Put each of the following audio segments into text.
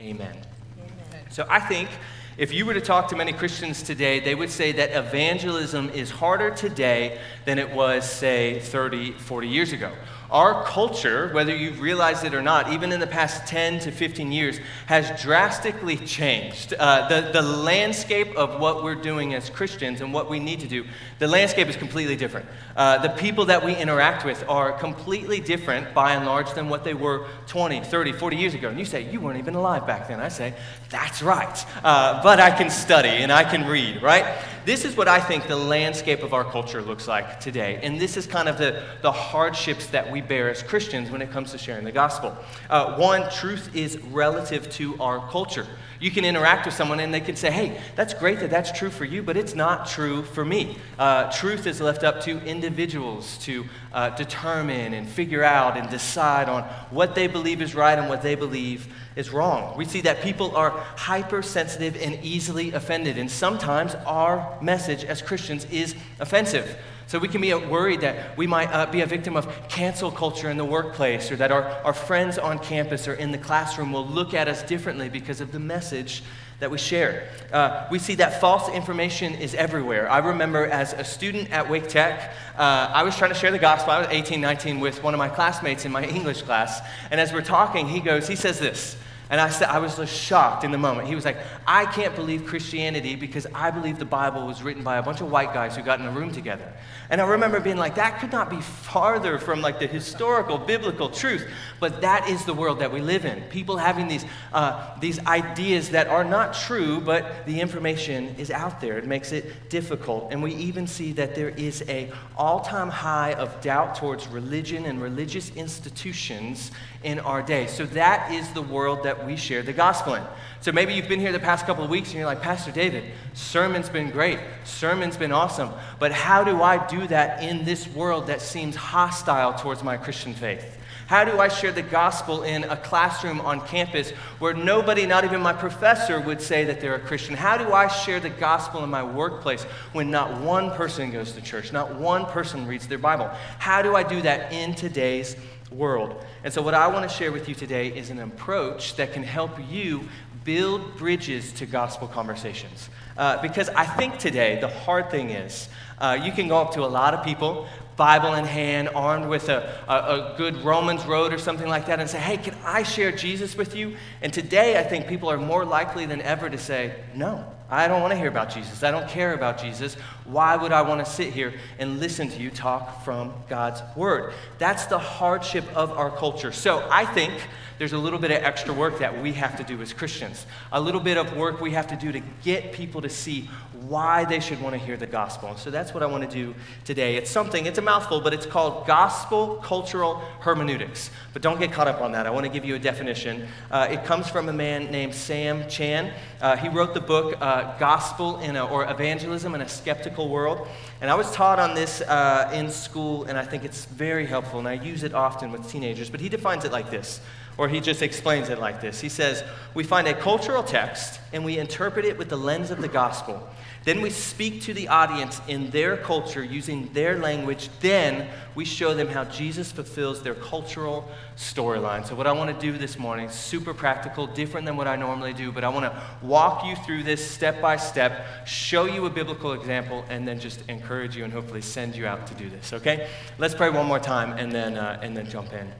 Amen. Amen. So I think if you were to talk to many Christians today, they would say that evangelism is harder today than it was, say, 30, 40 years ago. Our culture, whether you've realized it or not, even in the past 10 to 15 years, has drastically changed. Uh, the, the landscape of what we're doing as Christians and what we need to do, the landscape is completely different. Uh, the people that we interact with are completely different, by and large, than what they were 20, 30, 40 years ago. And you say, You weren't even alive back then. I say, That's right. Uh, but I can study and I can read, right? This is what I think the landscape of our culture looks like today. And this is kind of the, the hardships that we bear as Christians when it comes to sharing the gospel. Uh, one, truth is relative to our culture. You can interact with someone and they can say, hey, that's great that that's true for you, but it's not true for me. Uh, truth is left up to individuals to uh, determine and figure out and decide on what they believe is right and what they believe is wrong. We see that people are hypersensitive and easily offended, and sometimes our message as Christians is offensive. So we can be worried that we might uh, be a victim of cancel culture in the workplace, or that our, our friends on campus or in the classroom will look at us differently because of the message that we share. Uh, we see that false information is everywhere. I remember as a student at Wake Tech, uh, I was trying to share the gospel. I was 18, 19 with one of my classmates in my English class. And as we're talking, he goes, he says this. And I, said, I was just shocked in the moment. He was like, I can't believe Christianity because I believe the Bible was written by a bunch of white guys who got in a room together. And I remember being like, that could not be farther from like the historical, biblical truth. But that is the world that we live in. People having these, uh, these ideas that are not true, but the information is out there. It makes it difficult. And we even see that there is a all-time high of doubt towards religion and religious institutions in our day. So that is the world that we share the gospel in. So maybe you've been here the past couple of weeks and you're like, Pastor David, sermon's been great, sermon's been awesome, but how do I do that in this world that seems hostile towards my Christian faith? How do I share the gospel in a classroom on campus where nobody, not even my professor, would say that they're a Christian? How do I share the gospel in my workplace when not one person goes to church, not one person reads their Bible? How do I do that in today's world. And so, what I want to share with you today is an approach that can help you build bridges to gospel conversations. Uh, because I think today the hard thing is uh, you can go up to a lot of people, Bible in hand, armed with a, a, a, good Romans road or something like that, and say, Hey, can I share Jesus with you? And today I think people are more likely than ever to say, No. I don't want to hear about Jesus. I don't care about Jesus. Why would I want to sit here and listen to you talk from God's Word? That's the hardship of our culture. So I think there's a little bit of extra work that we have to do as Christians, a little bit of work we have to do to get people to see why they should want to hear the gospel. And so that's what I want to do today. It's something, it's a mouthful, but it's called gospel cultural hermeneutics. But don't get caught up on that. I want to give you a definition. Uh, it comes from a man named Sam Chan. Uh, he wrote the book uh, Gospel in a, or Evangelism in a Skeptical World. And I was taught on this uh, in school, and I think it's very helpful, and I use it often with teenagers. But he defines it like this or he just explains it like this. He says, We find a cultural text and we interpret it with the lens of the gospel. Then we speak to the audience in their culture using their language. Then we show them how Jesus fulfills their cultural storyline. So, what I want to do this morning, super practical, different than what I normally do, but I want to walk you through this step by step, show you a biblical example, and then just encourage you and hopefully send you out to do this, okay? Let's pray one more time and then, uh, and then jump in.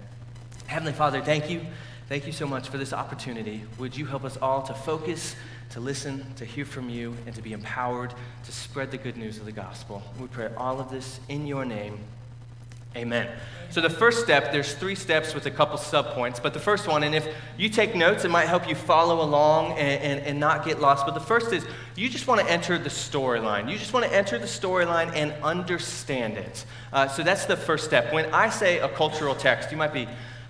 Heavenly Father, thank you. Thank you so much for this opportunity. Would you help us all to focus, to listen, to hear from you, and to be empowered to spread the good news of the gospel? We pray all of this in your name. Amen. So, the first step, there's three steps with a couple subpoints, but the first one, and if you take notes, it might help you follow along and, and, and not get lost. But the first is you just want to enter the storyline. You just want to enter the storyline and understand it. Uh, so, that's the first step. When I say a cultural text, you might be,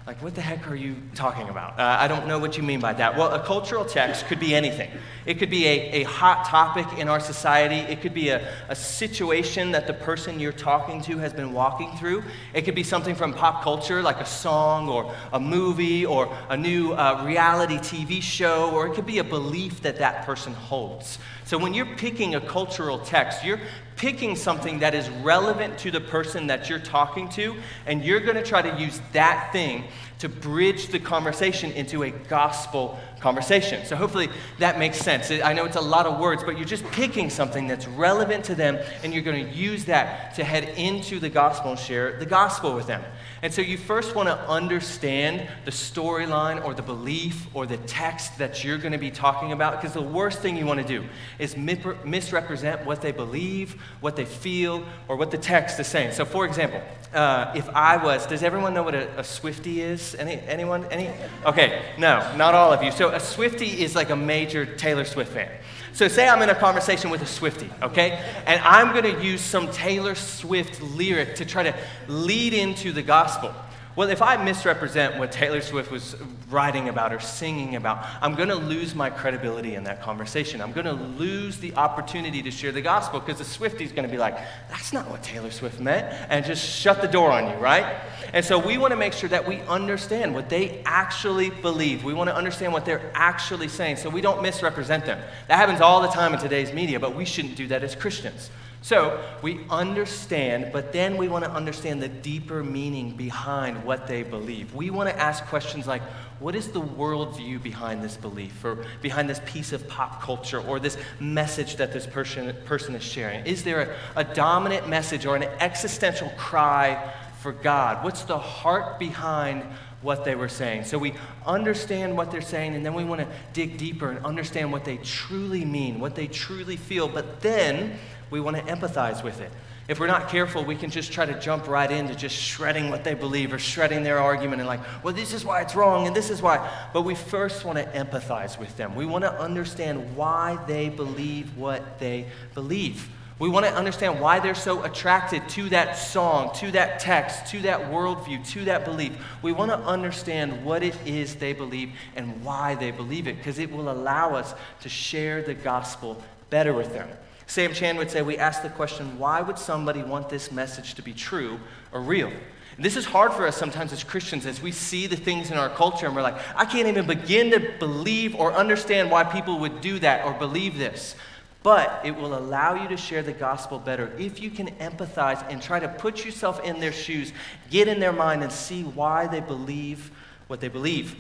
like, what the heck are you talking about? Uh, I don't know what you mean by that. Well, a cultural text could be anything. It could be a, a hot topic in our society. It could be a, a situation that the person you're talking to has been walking through. It could be something from pop culture, like a song or a movie or a new uh, reality TV show, or it could be a belief that that person holds. So when you're picking a cultural text, you're picking something that is relevant to the person that you're talking to, and you're going to try to use that thing to bridge the conversation into a gospel conversation. So hopefully that makes sense. I know it's a lot of words, but you're just picking something that's relevant to them, and you're going to use that to head into the gospel and share the gospel with them. And so you first want to understand the storyline or the belief or the text that you're going to be talking about, because the worst thing you want to do is misrepresent what they believe, what they feel, or what the text is saying. So, for example, uh, if I was, does everyone know what a, a Swifty is? Any, anyone? Any? Okay, no, not all of you. So a Swifty is like a major Taylor Swift fan. So say I'm in a conversation with a Swifty, okay? And I'm going to use some Taylor Swift lyric to try to lead into the gospel. Well, if I misrepresent what Taylor Swift was writing about or singing about, I'm going to lose my credibility in that conversation. I'm going to lose the opportunity to share the gospel because the Swifty's going to be like, that's not what Taylor Swift meant, and just shut the door on you, right? And so we want to make sure that we understand what they actually believe. We want to understand what they're actually saying so we don't misrepresent them. That happens all the time in today's media, but we shouldn't do that as Christians. So we understand, but then we want to understand the deeper meaning behind what they believe. We want to ask questions like, what is the worldview behind this belief, or behind this piece of pop culture, or this message that this person, person is sharing? Is there a, a dominant message or an existential cry for God? What's the heart behind what they were saying. So we understand what they're saying, and then we want to dig deeper and understand what they truly mean, what they truly feel. But then we want to empathize with it. If we're not careful, we can just try to jump right into just shredding what they believe or shredding their argument and, like, well, this is why it's wrong and this is why. But we first want to empathize with them. We want to understand why they believe what they believe. We want to understand why they're so attracted to that song, to that text, to that worldview, to that belief. We want to understand what it is they believe and why they believe it, because it will allow us to share the gospel better with them. Sam Chan would say, We ask the question, why would somebody want this message to be true or real? And this is hard for us sometimes as Christians as we see the things in our culture and we're like, I can't even begin to believe or understand why people would do that or believe this. But it will allow you to share the gospel better if you can empathize and try to put yourself in their shoes, get in their mind, and see why they believe what they believe.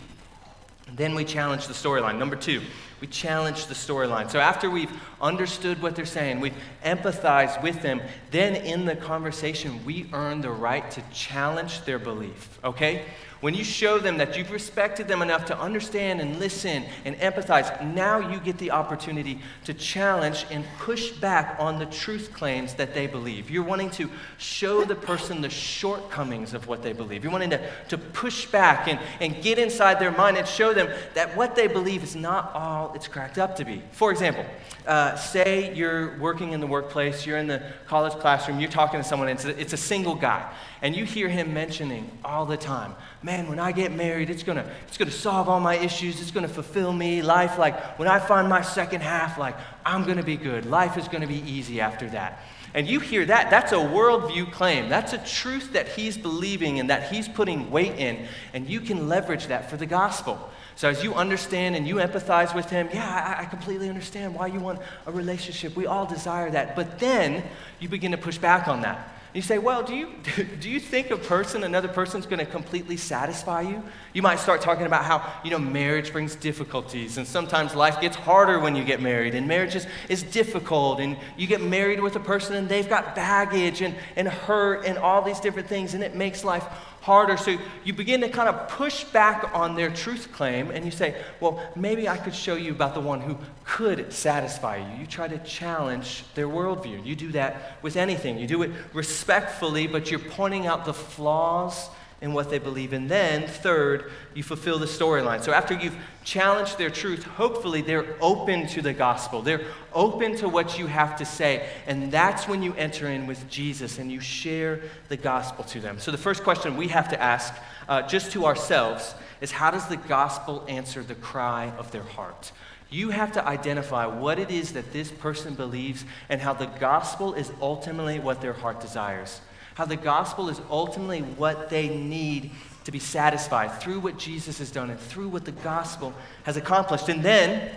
And then we challenge the storyline. Number two, we challenge the storyline. So after we've understood what they're saying, we've empathized with them, then in the conversation, we earn the right to challenge their belief, okay? When you show them that you've respected them enough to understand and listen and empathize, now you get the opportunity to challenge and push back on the truth claims that they believe. You're wanting to show the person the shortcomings of what they believe. You're wanting to, to push back and, and get inside their mind and show them that what they believe is not all it's cracked up to be. For example, uh, say you're working in the workplace, you're in the college classroom, you're talking to someone, it's a, it's a single guy, and you hear him mentioning all the time, man, when I get married, it's gonna, it's gonna solve all my issues, it's gonna fulfill me. Life, like, when I find my second half, like, I'm gonna be good. Life is gonna be easy after that. And you hear that, that's a worldview claim. That's a truth that he's believing and that he's putting weight in, and you can leverage that for the gospel. So as you understand and you empathize with him, yeah, I, I, completely understand why you want a relationship. We all desire that. But then you begin to push back on that. You say, well, do you, do you think a person, another person's going to completely satisfy you? You might start talking about how, you know, marriage brings difficulties, and sometimes life gets harder when you get married, and marriage is, is difficult, and you get married with a person, and they've got baggage and, and hurt and all these different things, and it makes life harder. So you begin to kind of push back on their truth claim and you say, well, maybe I could show you about the one who could satisfy you. You try to challenge their worldview. You do that with anything. You do it respectfully, but you're pointing out the flaws in what they believe. And then, third, you fulfill the storyline. So after you've challenged their truth, hopefully they're open to the gospel. They're open to what you have to say. And that's when you enter in with Jesus and you share the gospel to them. So the first question we have to ask, uh, just to ourselves, is how does the gospel answer the cry of their heart? You have to identify what it is that this person believes and how the gospel is ultimately what their heart desires how the gospel is ultimately what they need to be satisfied through what Jesus has done and through what the gospel has accomplished. And then,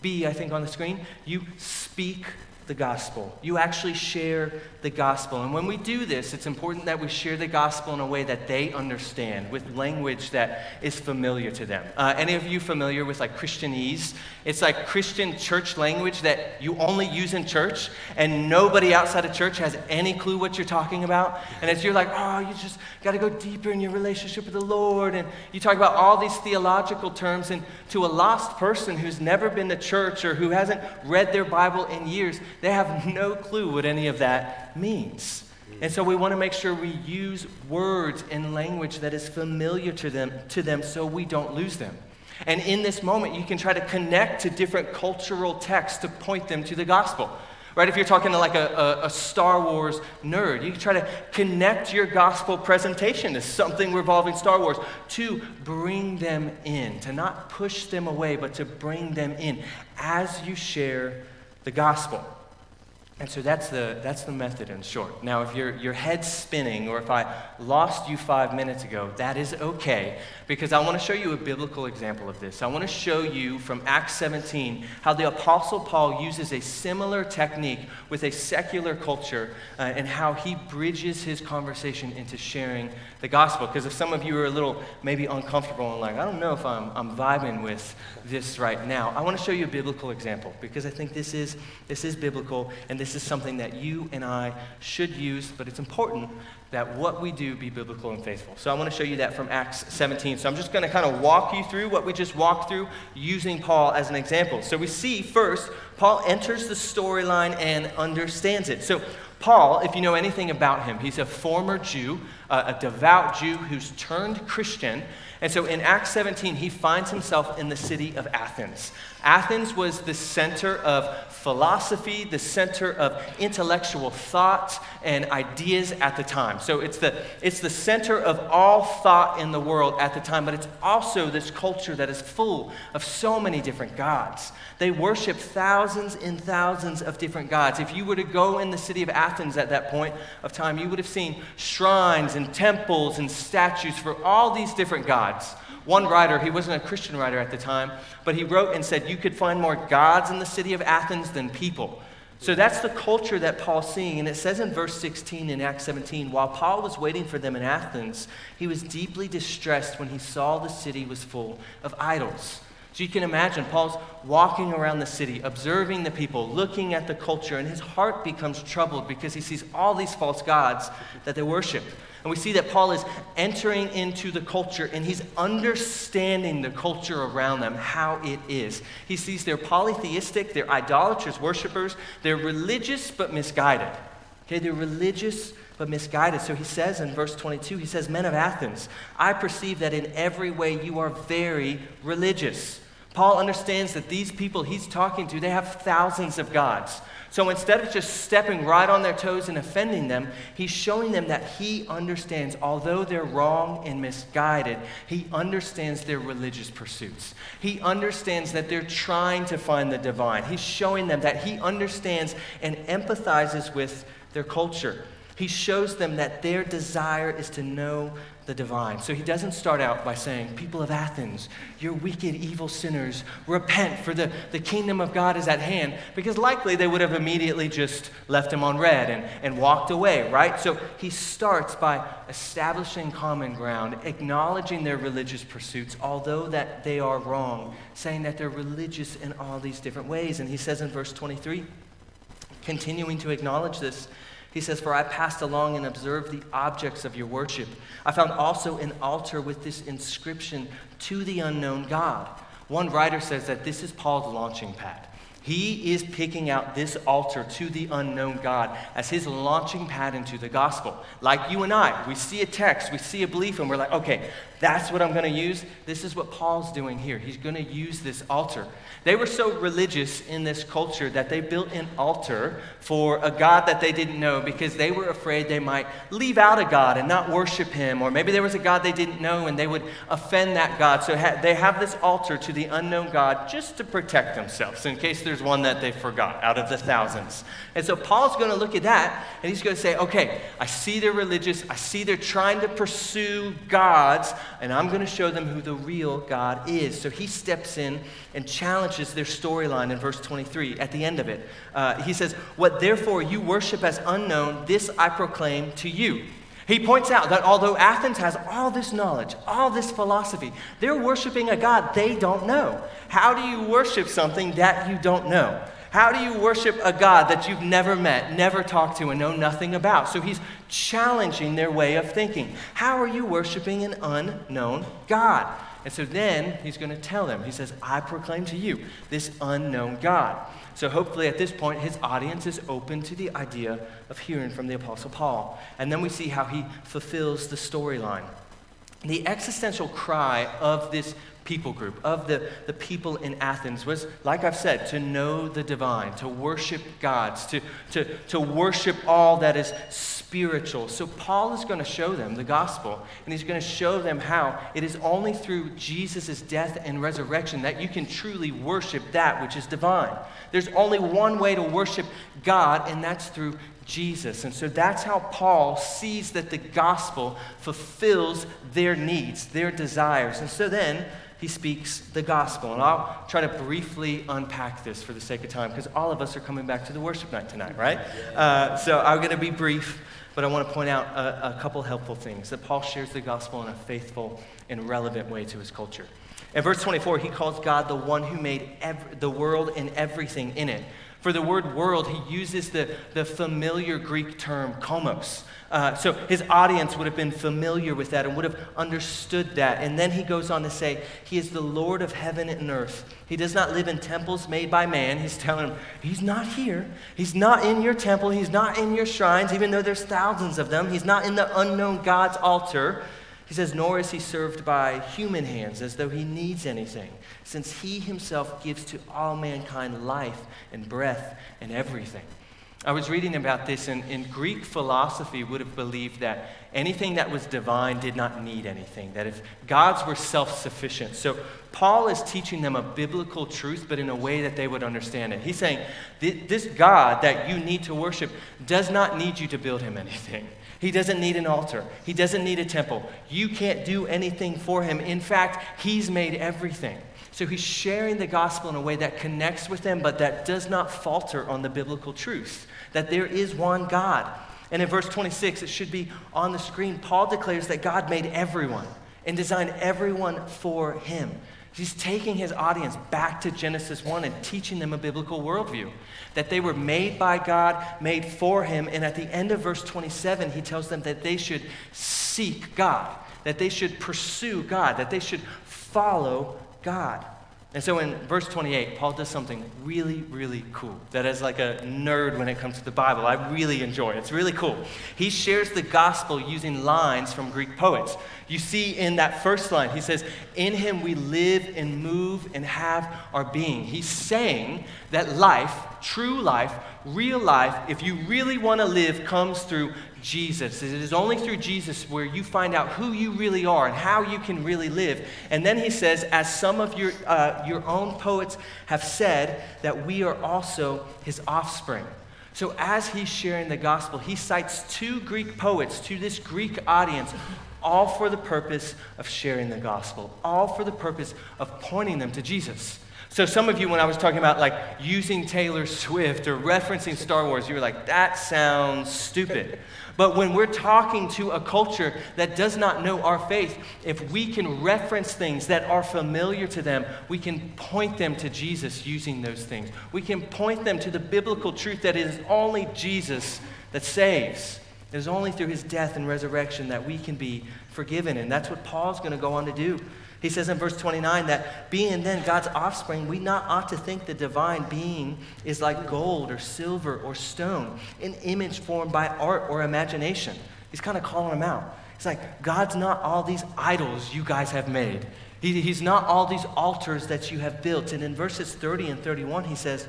B, I think on the screen, you speak the gospel. You actually share the gospel. And when we do this, it's important that we share the gospel in a way that they understand, with language that is familiar to them. Uh, any of you familiar with like Christianese? It's like Christian church language that you only use in church, and nobody outside of church has any clue what you're talking about. And as you're like, oh, you just got to go deeper in your relationship with the Lord, and you talk about all these theological terms, and to a lost person who's never been to church or who hasn't read their Bible in years, they have no clue what any of that means. And so we want to make sure we use words and language that is familiar to them, to them so we don't lose them. And in this moment, you can try to connect to different cultural texts to point them to the gospel. Right? If you're talking to like a, a, a Star Wars nerd, you can try to connect your gospel presentation to something revolving Star Wars to bring them in, to not push them away, but to bring them in as you share the gospel. And so that's the, that's the method in short. Now, if your, your head's spinning or if I lost you five minutes ago, that is okay because I want to show you a biblical example of this. I want to show you from Acts 17 how the Apostle Paul uses a similar technique with a secular culture uh, and how he bridges his conversation into sharing the gospel. Because if some of you are a little maybe uncomfortable and like, I don't know if I'm, I'm vibing with this right now, I want to show you a biblical example because I think this is, this is biblical and this is something that you and I should use, but it's important that what we do be biblical and faithful. So I want to show you that from Acts 17. So I'm just going to kind of walk you through what we just walked through using Paul as an example. So we see first, Paul enters the storyline and understands it. So Paul, if you know anything about him, he's a former Jew, uh, a devout Jew who's turned Christian. And so in Acts 17, he finds himself in the city of Athens. Athens was the center of philosophy, the center of intellectual thought and ideas at the time. So it's the, it's the center of all thought in the world at the time, but it's also this culture that is full of so many different gods. They worship thousands and thousands of different gods. If you were to go in the city of Athens at that point of time, you would have seen shrines and temples and statues for all these different gods. One writer, he wasn't a Christian writer at the time, but he wrote and said, You could find more gods in the city of Athens than people. So that's the culture that Paul's seeing. And it says in verse 16 in Acts 17 while Paul was waiting for them in Athens, he was deeply distressed when he saw the city was full of idols. So you can imagine Paul's walking around the city, observing the people, looking at the culture, and his heart becomes troubled because he sees all these false gods that they worship. And we see that Paul is entering into the culture and he's understanding the culture around them, how it is. He sees they're polytheistic, they're idolatrous worshipers, they're religious but misguided. Okay, they're religious but misguided. So he says in verse 22, he says, Men of Athens, I perceive that in every way you are very religious. Paul understands that these people he's talking to, they have thousands of gods. So instead of just stepping right on their toes and offending them, he's showing them that he understands, although they're wrong and misguided, he understands their religious pursuits. He understands that they're trying to find the divine. He's showing them that he understands and empathizes with their culture. He shows them that their desire is to know the divine. So he doesn't start out by saying, People of Athens, you're wicked, evil sinners. Repent, for the, the kingdom of God is at hand. Because likely they would have immediately just left him on red and, and walked away, right? So he starts by establishing common ground, acknowledging their religious pursuits, although that they are wrong, saying that they're religious in all these different ways. And he says in verse 23, continuing to acknowledge this, he says, For I passed along and observed the objects of your worship. I found also an altar with this inscription to the unknown God. One writer says that this is Paul's launching pad. He is picking out this altar to the unknown God as his launching pad into the gospel. Like you and I, we see a text, we see a belief, and we're like, okay, that's what I'm going to use. This is what Paul's doing here. He's going to use this altar. They were so religious in this culture that they built an altar for a God that they didn't know because they were afraid they might leave out a God and not worship him. Or maybe there was a God they didn't know and they would offend that God. So they have this altar to the unknown God just to protect themselves in case there's one that they forgot out of the thousands. And so Paul's going to look at that and he's going to say, okay, I see they're religious. I see they're trying to pursue gods, and I'm going to show them who the real God is. So he steps in and challenges their storyline in verse 23 at the end of it. Uh, he says, What therefore you worship as unknown, this I proclaim to you. He points out that although Athens has all this knowledge, all this philosophy, they're worshiping a God they don't know. How do you worship something that you don't know? How do you worship a God that you've never met, never talked to, and know nothing about? So he's challenging their way of thinking. How are you worshiping an unknown God? And so then he's going to tell them, he says, I proclaim to you this unknown God. So hopefully at this point, his audience is open to the idea of hearing from the Apostle Paul. And then we see how he fulfills the storyline. The existential cry of this people group, of the, the people in Athens, was, like I've said, to know the divine, to worship gods, to, to, to worship all that is spiritual. So Paul is going to show them the gospel, and he's going to show them how it is only through Jesus' death and resurrection that you can truly worship that which is divine. There's only one way to worship God, and that's through Jesus. And so that's how Paul sees that the gospel fulfills their needs, their desires. And so then he speaks the gospel. And I'll try to briefly unpack this for the sake of time because all of us are coming back to the worship night tonight, right? Uh, so I'm going to be brief, but I want to point out a, a couple helpful things that Paul shares the gospel in a faithful and relevant way to his culture. In verse 24, he calls God the one who made ev- the world and everything in it. For the word world, he uses the, the familiar Greek term kosmos. Uh, so his audience would have been familiar with that and would have understood that. And then he goes on to say, He is the Lord of heaven and earth. He does not live in temples made by man. He's telling him, He's not here. He's not in your temple. He's not in your shrines, even though there's thousands of them. He's not in the unknown God's altar. He says, Nor is he served by human hands as though he needs anything, since he himself gives to all mankind life and breath and everything. I was reading about this, and, in Greek philosophy would have believed that anything that was divine did not need anything, that if gods were self sufficient. So Paul is teaching them a biblical truth, but in a way that they would understand it. He's saying, This God that you need to worship does not need you to build him anything. He doesn't need an altar. He doesn't need a temple. You can't do anything for him. In fact, he's made everything. So he's sharing the gospel in a way that connects with them, but that does not falter on the biblical truth that there is one God. And in verse 26, it should be on the screen. Paul declares that God made everyone and designed everyone for him. He's taking his audience back to Genesis 1 and teaching them a biblical worldview. That they were made by God, made for him. And at the end of verse 27, he tells them that they should seek God, that they should pursue God, that they should follow God. And so in verse 28, Paul does something really, really cool that as like a nerd when it comes to the Bible, I really enjoy. It. It's really cool. He shares the gospel using lines from Greek poets. You see in that first line, he says, In him we live and move and have our being. He's saying that life, true life, real life, if you really want to live, comes through Jesus. It is only through Jesus where you find out who you really are and how you can really live. And then he says, as some of your, uh, your own poets have said, that we are also his offspring. So, as he's sharing the gospel, he cites two Greek poets to this Greek audience, all for the purpose of sharing the gospel, all for the purpose of pointing them to Jesus. So some of you, when I was talking about like using Taylor Swift or referencing Star Wars, you were like, that sounds stupid. But when we're talking to a culture that does not know our faith, if we can reference things that are familiar to them, we can point them to Jesus using those things. We can point them to the biblical truth that it is only Jesus that saves. It is only through his death and resurrection that we can be forgiven. And that's what Paul's going to go on to do. He says in verse 29 that being then God's offspring, we not ought to think the divine being is like gold or silver or stone, an image formed by art or imagination. He's kind of calling them out. He's like, God's not all these idols you guys have made. He, he's not all these altars that you have built. And in verses 30 and 31, he says,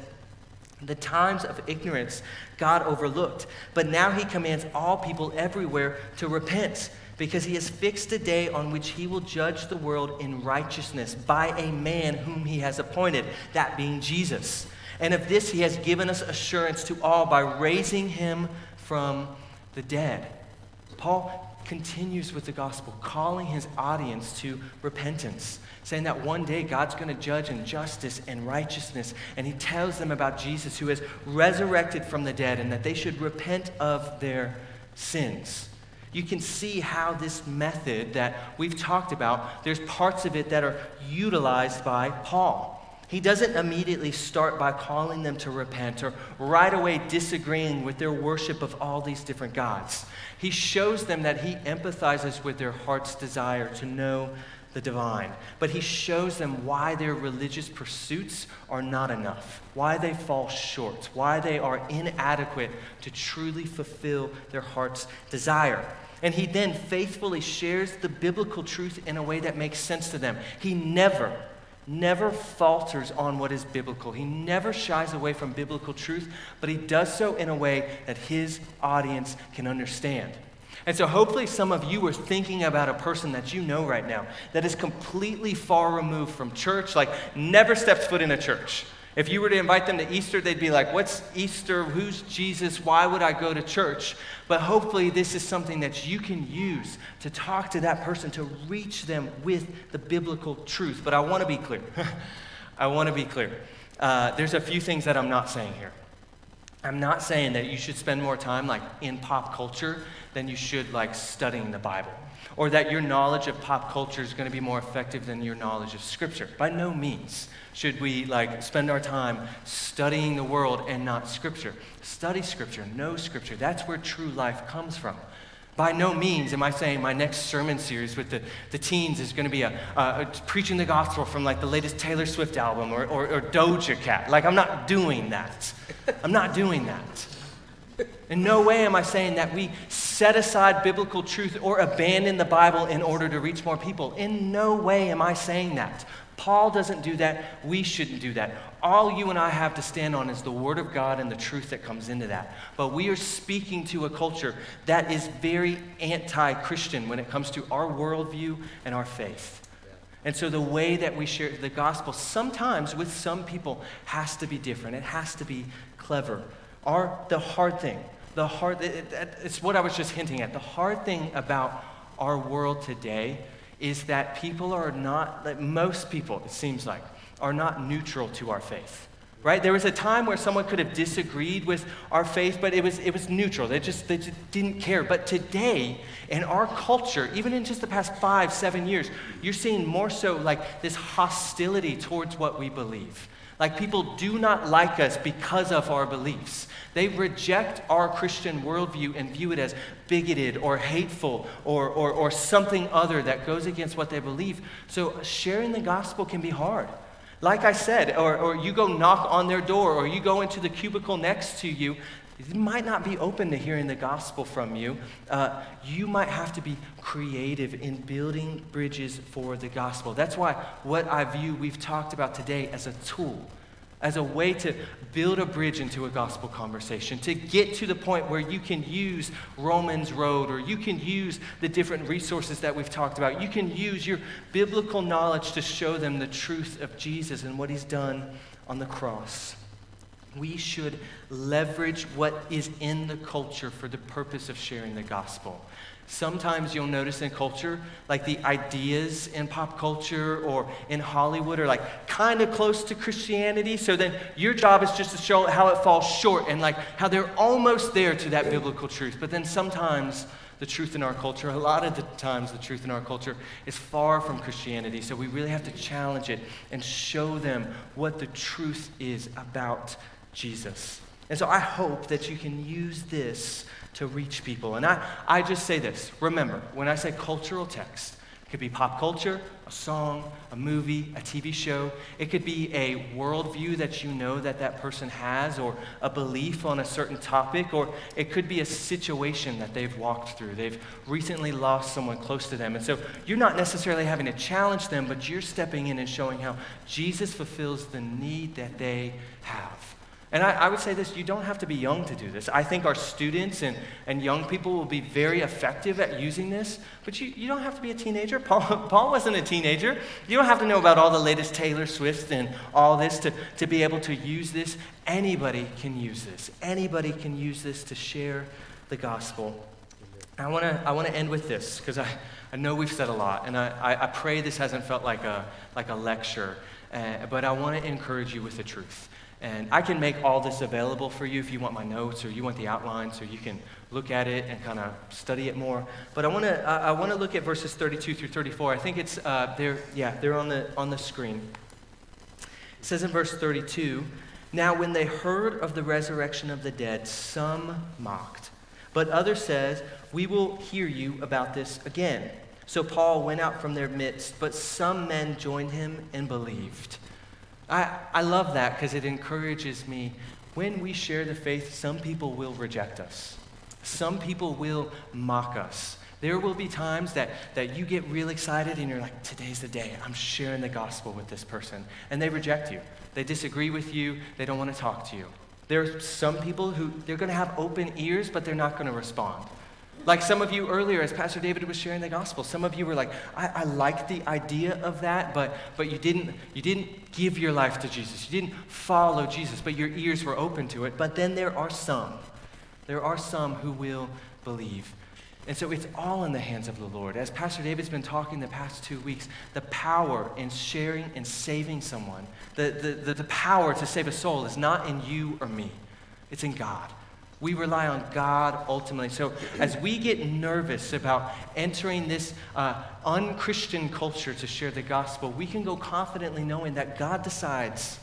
the times of ignorance God overlooked, but now he commands all people everywhere to repent because he has fixed a day on which he will judge the world in righteousness by a man whom he has appointed, that being Jesus. And of this he has given us assurance to all by raising him from the dead. Paul continues with the gospel, calling his audience to repentance, saying that one day God's going to judge in justice and righteousness. And he tells them about Jesus who has resurrected from the dead and that they should repent of their sins you can see how this method that we've talked about, there's parts of it that are utilized by Paul. He doesn't immediately start by calling them to repent or right away disagreeing with their worship of all these different gods. He shows them that he empathizes with their heart's desire to know the divine. But he shows them why their religious pursuits are not enough, why they fall short, why they are inadequate to truly fulfill their heart's desire. And he then faithfully shares the biblical truth in a way that makes sense to them. He never, never falters on what is biblical. He never shies away from biblical truth, but he does so in a way that his audience can understand. And so, hopefully, some of you are thinking about a person that you know right now that is completely far removed from church, like never steps foot in a church. If you were to invite them to Easter, they'd be like, What's Easter? Who's Jesus? Why would I go to church? But hopefully, this is something that you can use to talk to that person, to reach them with the biblical truth. But I want to be clear. I want to be clear. Uh, there's a few things that I'm not saying here. I'm not saying that you should spend more time like in pop culture than you should like studying the Bible or that your knowledge of pop culture is going to be more effective than your knowledge of scripture. By no means should we like spend our time studying the world and not scripture. Study scripture, know scripture. That's where true life comes from. By no means am I saying my next sermon series with the, the teens is going to be a, a, a, preaching the gospel from like the latest Taylor Swift album or, or, or Doja Cat. Like, I'm not doing that. I'm not doing that. In no way am I saying that we set aside biblical truth or abandon the Bible in order to reach more people. In no way am I saying that. Paul doesn't do that. We shouldn't do that. All you and I have to stand on is the Word of God and the truth that comes into that. But we are speaking to a culture that is very anti Christian when it comes to our worldview and our faith. And so the way that we share the gospel, sometimes with some people, has to be different. It has to be clever. Our, the hard thing, the hard, it, it, it's what I was just hinting at. The hard thing about our world today is that people are not, like most people, it seems like, are not neutral to our faith. Right? There was a time where someone could have disagreed with our faith, but it was, it was neutral. They just, they just didn't care. But today, in our culture, even in just the past five, seven years, you're seeing more so like this hostility towards what we believe. Like people do not like us because of our beliefs. They reject our Christian worldview and view it as bigoted or hateful or, or, or something other that goes against what they believe. So sharing the gospel can be hard. Like I said, or, or you go knock on their door or you go into the cubicle next to you, they might not be open to hearing the gospel from you. Uh, you might have to be creative in building bridges for the gospel. That's why what I view we've talked about today as a tool, as a way to build a bridge into a gospel conversation, to get to the point where you can use Romans Road or you can use the different resources that we've talked about. You can use your biblical knowledge to show them the truth of Jesus and what he's done on the cross. We should leverage what is in the culture for the purpose of sharing the gospel. Sometimes you'll notice in culture, like the ideas in pop culture or in Hollywood are like kind of close to Christianity. So then your job is just to show how it falls short and like how they're almost there to that biblical truth. But then sometimes the truth in our culture, a lot of the times the truth in our culture is far from Christianity. So we really have to challenge it and show them what the truth is about Jesus. And so I hope that you can use this to reach people. And I, I just say this remember, when I say cultural text, it could be pop culture, a song, a movie, a TV show. It could be a worldview that you know that that person has, or a belief on a certain topic, or it could be a situation that they've walked through. They've recently lost someone close to them. And so you're not necessarily having to challenge them, but you're stepping in and showing how Jesus fulfills the need that they have. And I, I, would say this you don't have to be young to do this. I think our students and, and young people will be very effective at using this, but you, you don't have to be a teenager. Paul, Paul wasn't a teenager. You don't have to know about all the latest Taylor Swift and all this to, to be able to use this. Anybody can use this. Anybody can use this to share the gospel. I want to I wanna end with this because I, I know we've said a lot, and I, I, I pray this hasn't felt like a, like a lecture, uh, but I want to encourage you with the truth. And I can make all this available for you if you want my notes or you want the outline so you can look at it and kind of study it more. But I want to I, want to look at verses 32 through 34. I think it's uh, they're yeah they're on the on the screen. It says in verse 32, now when they heard of the resurrection of the dead, some mocked, but others said, we will hear you about this again. So Paul went out from their midst, but some men joined him and believed. I, I love that because it encourages me. When we share the faith, some people will reject us, some people will mock us. There will be times that, that you get real excited and you're like, today's the day. I'm sharing the gospel with this person. And they reject you. They disagree with you. They don't want to talk to you. There are some people who they're going to have open ears, but they're not going to respond. Like some of you earlier, as Pastor David was sharing the gospel, some of you were like, I, I like the idea of that, but, but you, didn't, you didn't give your life to Jesus. You didn't follow Jesus, but your ears were open to it. But then there are some. There are some who will believe. And so it's all in the hands of the Lord. As Pastor David's been talking the past two weeks, the power in sharing and saving someone, the, the, the, the power to save a soul is not in you or me, it's in God. We rely on God ultimately. So, as we get nervous about entering this uh, unchristian culture to share the gospel, we can go confidently knowing that God decides.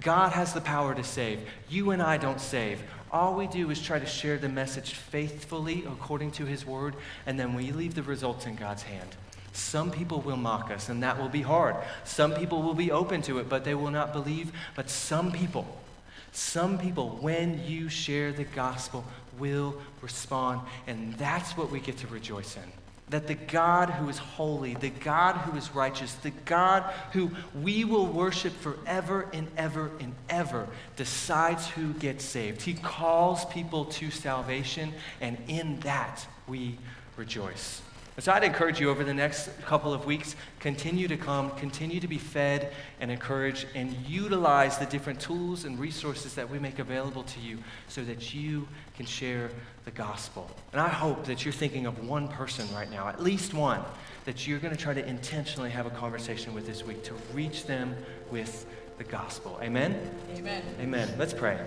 God has the power to save. You and I don't save. All we do is try to share the message faithfully according to His word, and then we leave the results in God's hand. Some people will mock us, and that will be hard. Some people will be open to it, but they will not believe. But some people, some people, when you share the gospel, will respond. And that's what we get to rejoice in. That the God who is holy, the God who is righteous, the God who we will worship forever and ever and ever decides who gets saved. He calls people to salvation, and in that we rejoice. So I'd encourage you over the next couple of weeks, continue to come, continue to be fed and encouraged, and utilize the different tools and resources that we make available to you so that you can share the gospel. And I hope that you're thinking of one person right now, at least one, that you're going to try to intentionally have a conversation with this week to reach them with the gospel. Amen? Amen. Amen. Let's pray.